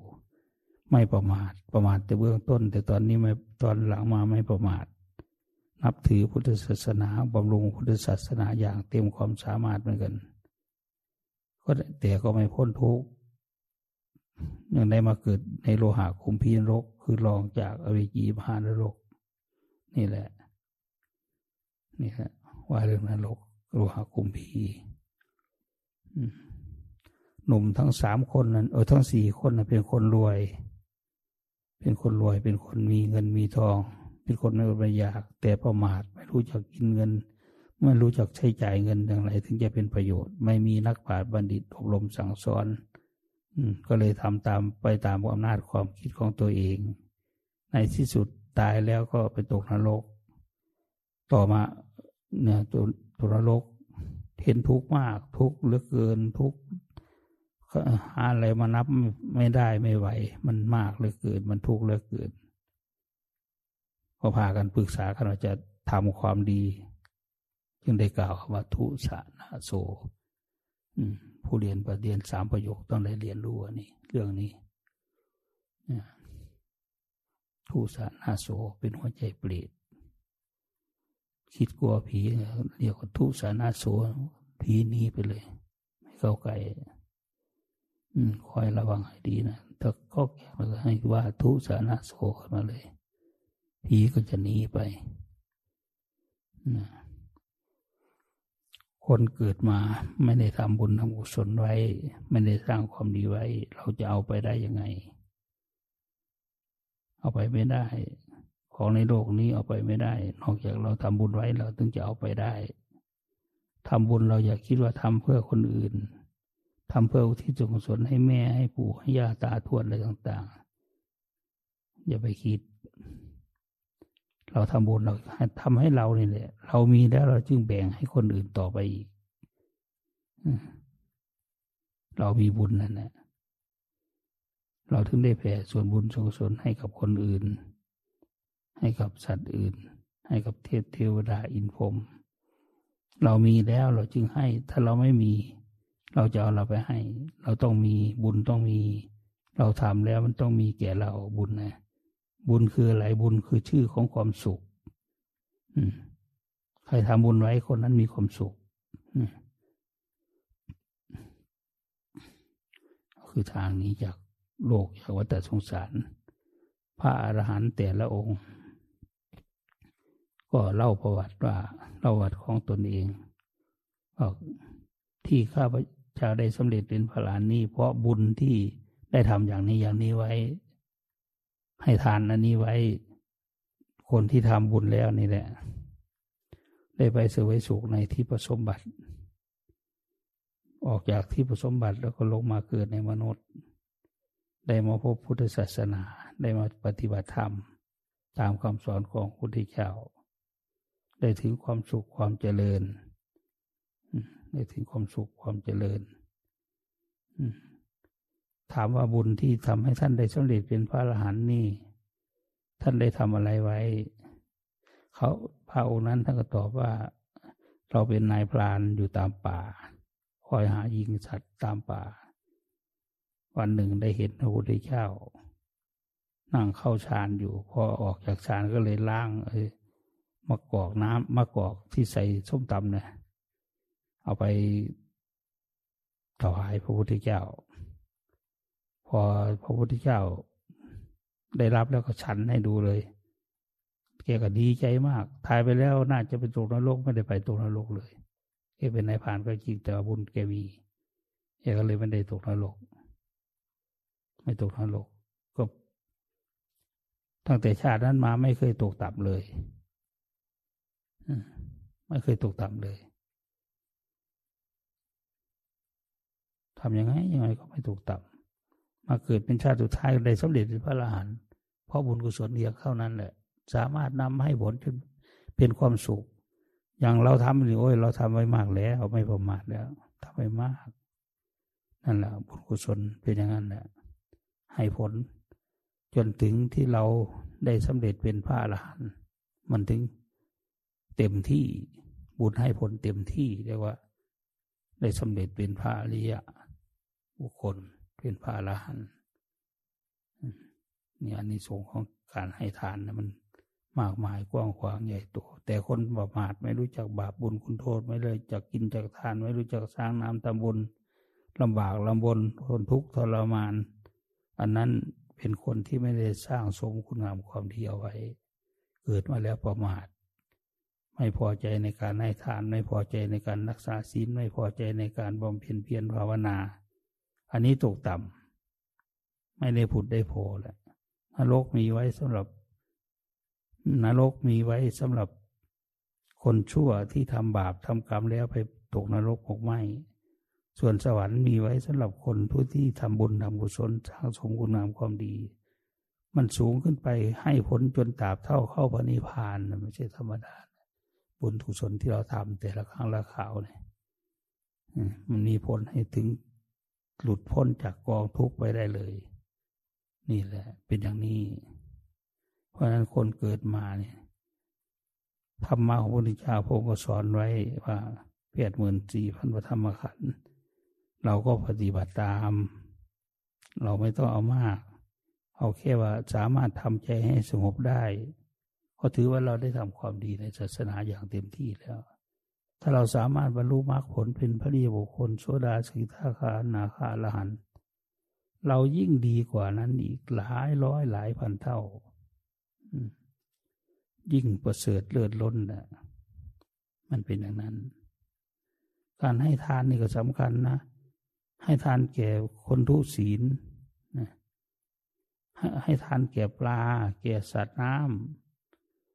ไม่ประมาท ประมาทแต่เบื้องต้น แต่ตอนนี้ไม่ตอนหลังมาไม่ประมาท นับถือพุทธศาสนาบำรุงพุทธศาสนาอย่างเต็มความสามารถเหมือนกัน ก็แต่ก็ไม่พ้นทุกข์ยังได้มาเกิดในโลหะคุมพีนรก คือรองจากอวิจีพานรก นี่แหละ นี่ฮะว่าเรื่องนรกโลหะคุมพีหนุ่มทั้งสามคนนั้นเออทั้งสี่คนนั้นเป็นคนรวย เป็นคนรวย เป็นคนมีเงินมีทอง เป็นคนไม่อดไม่อยาก แต่ประมาทไม่รู้จักกินเงิน ไม่รู้จักใช้จ่ายเงินอย่างไร ถึงจะเป็นประโยชน์ ไม่มีนักปราชญ์บัณฑิตอบรมสั่งสอนก็เลยทำตามไปตามอำนาจความคิดของตัวเอง ในที่สุดตายแล้วก็ไปตกนรก ต่อมาเนี่ยตัวตัวนรกเห็นทุกข์มากทุกข์เหลือเกินทุกข์ หาอะไรมานับไม่ได้ไม่ไหว มันมากเหลือเกินมันทุกข์เหลือเกินก็พากันปรึกษากันว่าจะทำความดี จึงได้กล่าวว่าทุสานาโซผู้เรียนประเรียนสามประโยคต้องได้เรียนรู้อันนี้เรื่องนี้ทุสานาโสเป็นหัวใจเปรตคิดกลัวผีเรียกว่าทุสานาโสผีนี้ไปเลย ไม่เข้าใกล้ คอยระวังให้ดีนะถ้าก็แก่มาให้ว่าทุสานาโสขึ้นมาเลย ผีก็จะหนีไปนะคนเกิดมาไม่ได้ทำบุญทำกุศลไว้ ไม่ได้สร้างความดีไว้ เราจะเอาไปได้ยังไง เอาไปไม่ได้ ของในโลกนี้เอาไปไม่ได้ นอกจากเราทำบุญไว้เราถึงจะเอาไปได้ทำบุญเราอย่าคิดว่าทำเพื่อคนอื่น ทำเพื่อที่จุกุศลให้แม่ให้ปู่ให้ย่าตาทวดอะไรต่าง ๆ อย่าไปคิด เราทำบุญเราทำให้เราเนี่แหละ เรามีแล้วเราจึงแบ่งให้คนอื่นต่อไปอีกเรามีบุญนั่นแหละเราถึงได้แผ่ส่วนบุญส่วนกุศลให้กับคนอื่น ให้กับสัตว์อื่น ให้กับเทพเทวดาอินพรมเรามีแล้วเราจึงให้ ถ้าเราไม่มี เราจะเอาเราไปให้ เราต้องมีบุญต้องมี เราทำแล้วมันต้องมีแก่เราบุญนะ บุญคืออะไรบุญคือชื่อของความสุขใครทำบุญไว้คนนั้นมีความสุขคือทางนี้จากโลกจากวัฏสงสาร พระอรหันต์แต่ละองค์ ก็เล่าประวัติว่าเล่าประวัติของตนเองบอกที่ข้าพ เจ้าได้สำเร็จเป็นพระลานนี้ เพราะบุญที่ได้ทำอย่างนี้อย่างนี้ไว้ ให้ทานอันนี้ไว้ คนที่ทำบุญแล้วนี่แหละ ได้ไปเสวยสุขในที่ประสมบัติ ออกจากที่ประสมบัติแล้วก็ลงมาเกิดในมนุษย์ ได้มาพบพุทธศาสนา ได้มาปฏิบัติธรรม ตามคำสอนของพุทธเจ้า ได้ถึงความสุขความเจริญ ได้ถึงความสุขความเจริญถามว่าบุญที่ทำให้ท่านได้สำเร็จเป็นพระอรหันต์นี่ ท่านได้ทำอะไรไว้ เขาพระองค์นั้นท่านก็ตอบว่า เราเป็นนายพรานอยู่ตามป่า คอยหายิงสัตว์ตามป่า วันหนึ่งได้เห็นพระพุทธเจ้า นั่งเข้าฌานอยู่พอออกจากฌานก็เลยล้าง เอ้มะกอกน้ำมะกอกที่ใส่ส้มตำเนี่ย เอาไปถวายพระพุทธเจ้า พอพระพุทธเจ้า ได้รับแล้วก็ฉันให้ดูเลยแกก็ดีใจมากทายไปแล้วน่าจะไปตกนรกไม่ได้ไปตกนรกเลยแกเป็นนายผ่านก็จริงแต่บุญแกมีแกก็เลยไม่ได้ตกนรก ไม่ตกนรกก็ตั้งแต่ชาตินั้นมาไม่เคยตกต่ำเลยไม่เคยตกต่ำเลย ทำยังไงยังไงก็ไม่ตกต่ำมาเกิดเป็นชาติสุดท้ายได้สำเร็จเป็นพระอรหันต์เพราะบุญกุศลเดียวเท่านั้นแหละ สามารถนำให้ผลจนเป็นความสุข อย่างเราทำนี่โอ้ยเราทำไว้มากแล้วไม่ประมาทแล้วทำไว้มาก นั่นแหละบุญกุศลเป็นอย่างนั้นแหละ ให้ผล จนถึงที่เราได้สำเร็จเป็นพระอรหันต์มันถึงเต็มที่บุญให้ผลเต็มที่เรียกว่า ได้สำเร็จเป็นพระอริยะ บุคคลเป็นพระอรหันต์นี่อันนี้สงของการให้ทานนะมันมากมายกว้างขวางใหญ่โตแต่คนประมาทไม่รู้จักบาปบุญคุณโทษ ไม่เลยจักกินจักทาน ไม่รู้จักสร้างน้ำตำบุญลำบากลำบนทนทุกข์ทรมาน อันนั้นเป็นคนที่ไม่ได้สร้างสมคุณงามความดีเอาไว้ เกิดมาแล้วประมาท ไม่พอใจในการให้ทาน ไม่พอใจในการรักษาศีลไม่พอใจในการบำเพ็ญเพียรภาวนา อันนี้ตกต่ำไม่ได้ผุดได้โผล่แหละนรกมีไว้สำหรับนรกมีไว้สำหรับคนชั่วที่ทำบาปทำกรรมแล้วไปตกนรกหกไหมส่วนสวรรค์มีไว้สำหรับคนผู้ที่ทำบุญทำกุศลสร้างสมคุณงามความดี มันสูงขึ้นไปให้ผลจนตราบเท่าเข้าพระนิพพานไม่ใช่ธรรมดา บุญกุศลที่เราทำแต่ละครั้งละข่าวเนี่ยมันมีผลให้ถึง หลุดพ้นจากกองทุกข์ไปได้เลย นี่แหละ เป็นอย่างนี้ เพราะนั้นคนเกิดมาเนี่ยธรรมะของพระพุทธเจ้าพระองค์ก็สอนไว้ว่าเพียรหมื่นสี่พันพระธรรมขันธ์เราก็ปฏิบัติตาม เราไม่ต้องเอามาก เอาแค่ว่าสามารถทำใจให้สงบได้ ก็ถือว่าเราได้ทำความดีในศาสนาอย่างเต็มที่แล้ว ถ้าเราสามารถบรรลุมรรคผลเป็นพระดีบุคคลโสดาสิทาคานาคาละหัน เรายิ่งดีกว่านั้นอีกหลายร้อยหลายพันเท่า ยิ่งประเสริฐเลิศล้นนะมันเป็นอย่างนั้น การให้ทานนี่ก็สำคัญนะ ให้ทานแก่คนทุศีลนะให้ทานแก่ปลา แก่สัตว์น้ำ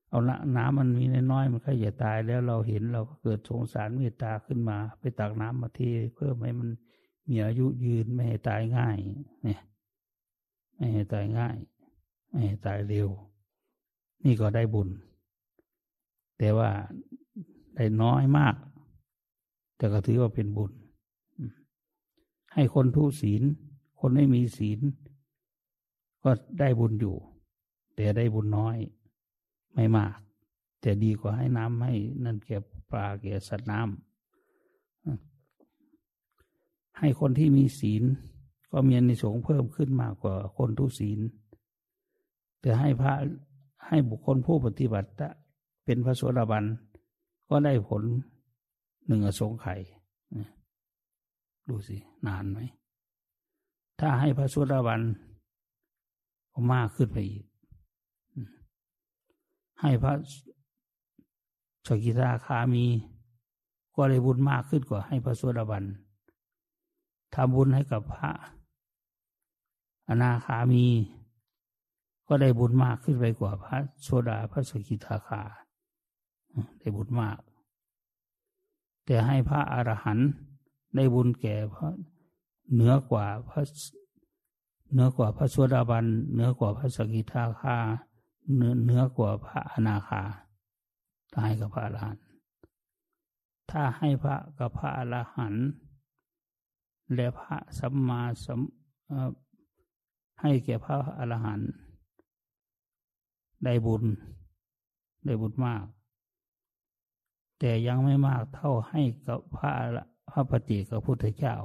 เอาละน้ำมันมีน้อยมันก็อย่าตายแล้วเราเห็นเราก็เกิดสงสารเมตตาขึ้นมา ไปตักน้ำมาเทเพื่อให้มันมีอายุยืนไม่ให้ตายง่าย เนี่ยไม่ให้ตายง่าย ไม่ให้ตายเร็ว นี่ก็ได้บุญ แต่ว่าได้น้อยมาก แต่ก็ถือว่าเป็นบุญ ให้คนทุศีล คนไม่มีศีล ก็ได้บุญอยู่ แต่ได้บุญน้อย ไม่มาก แต่ดีกว่าให้น้ำให้นั่นแก่ปลาแก่สัตว์น้ำให้คนที่มีศีล ก็มีในสงเพิ่มขึ้นมากกว่าคนทุศีล แต่ให้พระให้บุคคลผู้ปฏิบัติเป็นพระโสดาบันก็ได้ผลหนึ่งอสงไขยดูสิ นานไหม ถ้าให้พระโสดาบันก็มากขึ้นไปอีก ให้พระสกิทาคามี ก็ได้บุญมากขึ้นกว่าให้พระโสดาบันทำบุญให้กับพระ อนาคามี ก็ได้บุญมากขึ้นไปกว่าพระโสดาพระสกิทาคา ได้บุญมาก แต่ให้พระอรหันต์ได้บุญแก่พระเหนือกว่าพระเหนือกว่าพระโสดาบันเหนือกว่าพระสกิทาคา เนือเนือกว่าพระอนาคาถ้าให้กับพระอรหันต์ถ้าให้พระกับพระอรหันต์และพระสัมมาสัมให้แก่พระอรหันต์ได้บุญ ได้บุญมาก แต่ยังไม่มากเท่าให้กับพระพระปฏิกับพุทธเจ้า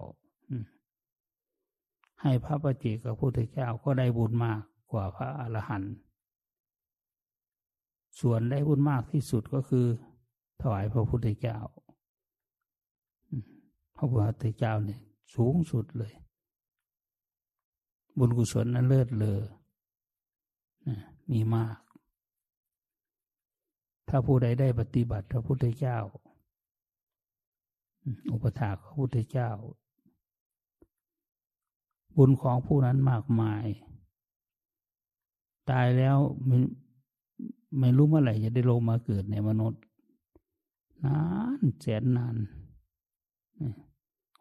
ให้พระปฏิกับพุทธเจ้าก็ได้บุญมากกว่าพระอรหันต์ ส่วนได้บุญมากที่สุดก็คือ ถวายพระพุทธเจ้าพระพุทธเจ้าเนี่ยสูงสุดเลย บุญกุศลนั้นเลิศเลอมีมาก ถ้าผู้ใดได้ปฏิบัติพระพุทธเจ้า อุปถาพระพุทธเจ้า บุญของผู้นั้นมากมาย ตายแล้ว ไม่รู้เมื่อไหร่จะได้ลงมาเกิดในมนุษย์ นานแสนนาน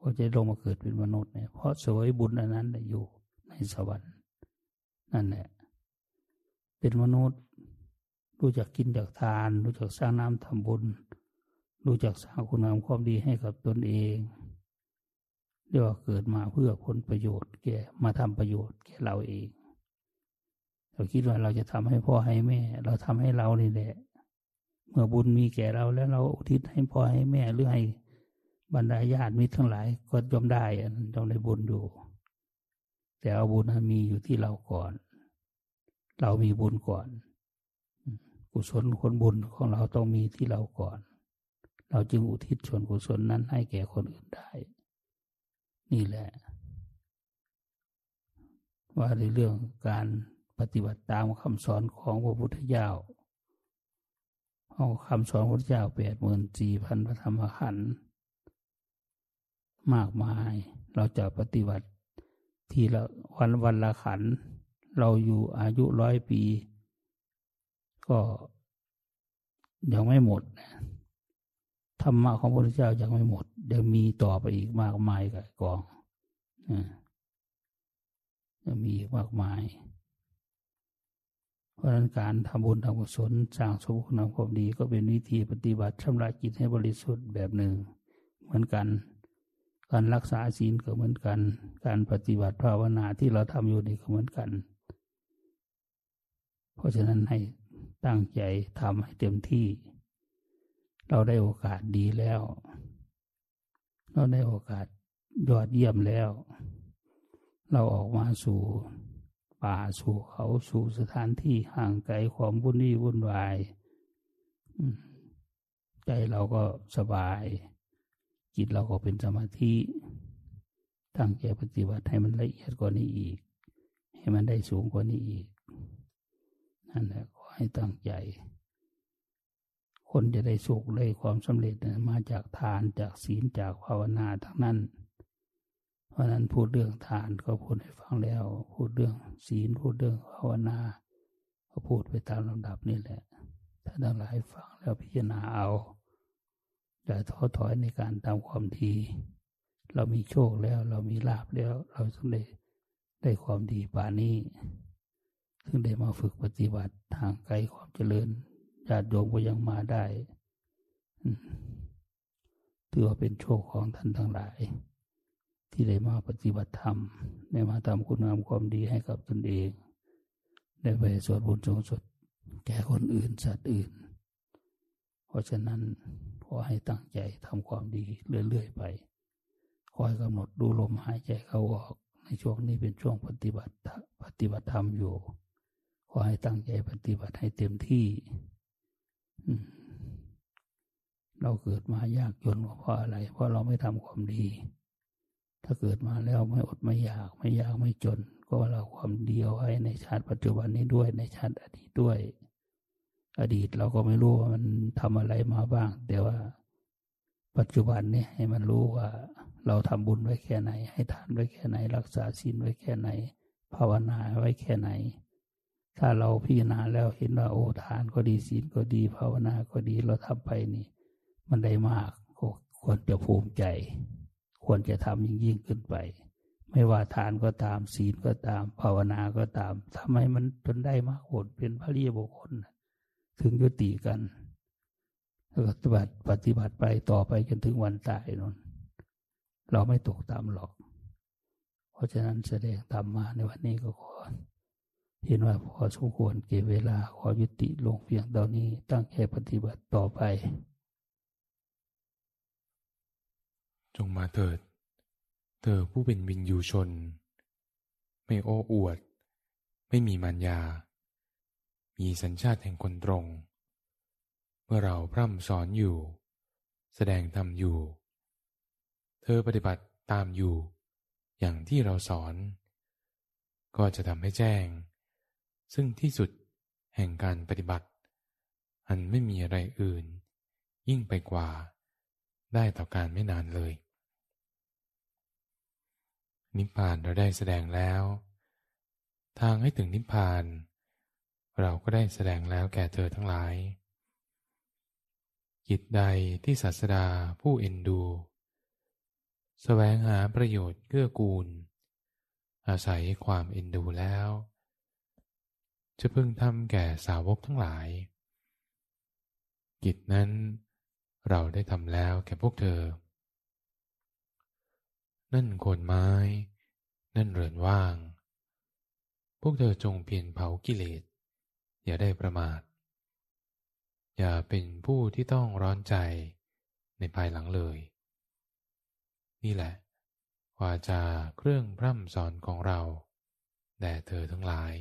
ก็จะลงมาเกิดเป็นมนุษย์เนี่ยเพราะสวยบุญอันนั้นอยู่ในสวรรค์ นั่นแหละ เป็นมนุษย์ รู้จักกินจากทาน รู้จักสร้างน้ำทำบุญ รู้จักสร้างคุณงามความดีให้กับตนเองเรียกว่าเกิดมาเพื่อผลประโยชน์แก่มาทำประโยชน์แก่เราเอง เราคิดว่าเราจะทำให้พ่อให้แม่ เราทำให้เรานี่แหละ เมื่อบุญมีแก่เราแล้วเราอุทิศให้พ่อให้แม่หรือให้บรรดาญาติมิตรทั้งหลาย ก็ย่อมได้ย่อมได้บุญอยู่ แต่เอาบุญนั้นมีอยู่ที่เราก่อน เรามีบุญก่อน กุศลคนบุญของเราต้องมีที่เราก่อน เราจึงอุทิศส่วนกุศลนั้นให้แก่คนอื่นได้ นี่แหละ ว่าในเรื่องการ ปฏิบัติตามคำสอนของพระพุทธเจ้าเอาคำสอนพระพุทธเจ้าแปดหมื่นสี่พันพระธรรมขันธ์มากมาย เราจะปฏิบัติทีละวันวันละขัน เราอยู่อายุร้อยปี ก็ยังไม่หมดธรรมะของพระพุทธเจ้ายังไม่หมด ยังมีต่อไปอีกมากมายกับกองยังมีอีกมากมาย เพราะนั้นการทำบุญทำกุศลสร้างสมคุณงามความดีก็เป็นวิธีปฏิบัติชำระจิตให้บริสุทธิ์แบบหนึ่ง เหมือนกัน การรักษาศีลก็เหมือนกัน การปฏิบัติภาวนาที่เราทำอยู่นี่ก็เหมือนกัน เพราะฉะนั้นให้ตั้งใจทำให้เต็มที่ เราได้โอกาสดีแล้ว เราได้โอกาสยอดเยี่ยมแล้ว เราออกมาสู่ ป่าสู่เขาสู่สถานที่ห่างไกลความวุ่นวี่วุ่นวายใจเราก็สบาย จิตเราก็เป็นสมาธิตั้งใจปฏิบัติให้มันละเอียดกว่านี้อีก ให้มันได้สูงกว่านี้อีกนั่นแหละขอให้ตั้งใจ คนจะได้สุขได้ความสำเร็จมาจากทานจากศีลจากภาวนาทั้งนั้น เพราะนั้นพูดเรื่องทานก็พูดให้ฟังแล้ว พูดเรื่องศีลพูดเรื่องภาวนา ก็พูดไปตามลำดับนี่แหละถ้าทั้งหลายฟังแล้วพิจารณาเอาอย่าท้อถอยในการทำความดี เรามีโชคแล้ว เรามีลาบแล้ว เราต้องได้ได้ความดีป่านี้ซึ่งได้มาฝึกปฏิบัติทางไกลความเจริญญาติโยมก็ยังมาได้ถือว่าเป็นโชคของท่านทั้งหลาย ที่ได้มาปฏิบัติธรรมได้มาทำคุณงามความดีให้กับตนเอง ได้ไปสวดบุญสงสดแก่คนอื่นสัตว์อื่น เพราะฉะนั้นขอให้ตั้งใจทำความดีเรื่อยๆไป คอยกำหนดดูลมหายใจเข้าออก ในช่วงนี้เป็นช่วงปฏิบัติปฏิบัติธรรมอยู่ ขอให้ตั้งใจปฏิบัติให้เต็มที่ เราเกิดมายากจนเพราะอะไร เพราะเราไม่ทำความดี ถ้าเกิดมาแล้วไม่อดไม่อยากไม่อยากไม่จน ก็เราความเดีเอาไว้ในชาติปัจจุบันนี้ด้วยในชาติอดีตด้วย อดีตเราก็ไม่รู้ว่ามันทำอะไรมาบ้าง แต่ว่าปัจจุบันนี้ให้มันรู้ว่า เราทำบุญไว้แค่ไหน ให้ทานไว้แค่ไหน รักษาศีลไว้แค่ไหน ภาวนาไว้แค่ไหน ถ้าเราพิจารณาแล้วเห็นว่าโอ้ทานก็ดีศีลก็ดี ภาวนาก็ดีเราทำไปนี่ มันได้มากควรจะภูมิใจ ควรจะทำยิ่งยิ่งขึ้นไป ไม่ว่าทานก็ตามศีลก็ตาม ภาวนาก็ตามทำให้มันจนได้มากผลเป็นพระรีบุคคลถึงยุติกันปฏิบัติปฏิบัติไปต่อไปจนถึงวันตายนนเราไม่ตกตามหรอก เพราะฉะนั้นแสดงธรรมมาในวันนี้ก็ขอเห็นว่าพอสมควรเก็บเวลาขอยุติลงเพียงเท่านี้ตั้งใจปฏิบัติต่อไป จงมาเถิด เธอผู้เป็นวินยูชน ไม่โอ้อวด ไม่มีมัญญามีสัญชาติแห่งคนตรง เมื่อเราพร่ำสอนอยู่ แสดงธรรมอยู่ เธอปฏิบัติตามอยู่ อย่างที่เราสอน ก็จะทำให้แจ้ง ซึ่งที่สุดแห่งการปฏิบัติ อันไม่มีอะไรอื่น ยิ่งไปกว่า ได้ต่อการไม่นานเลย นิพพานเราได้แสดงแล้ว ทางให้ถึงนิพพาน เราก็ได้แสดงแล้วแก่เธอทั้งหลาย กิจใดที่ศาสดาผู้เอ็นดูสแสวงหาประโยชน์เกื้อกูล อาศัยความเอ็นดูแล้ว จะพึงทำแก่สาวกทั้งหลาย กิจนั้น เราได้ทำแล้วแก่พวกเธอ นั่นโคนไม้ นั่นเรือนว่าง พวกเธอจงเพียรเผากิเลส อย่าได้ประมาท อย่าเป็นผู้ที่ต้องร้อนใจในภายหลังเลย นี่แหละ วาจาเครื่องพร่ำสอนของเราแด่เธอทั้งหลาย